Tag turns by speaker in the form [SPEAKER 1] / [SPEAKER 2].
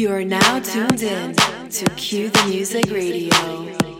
[SPEAKER 1] You are now tuned in to Cue the Music Radio.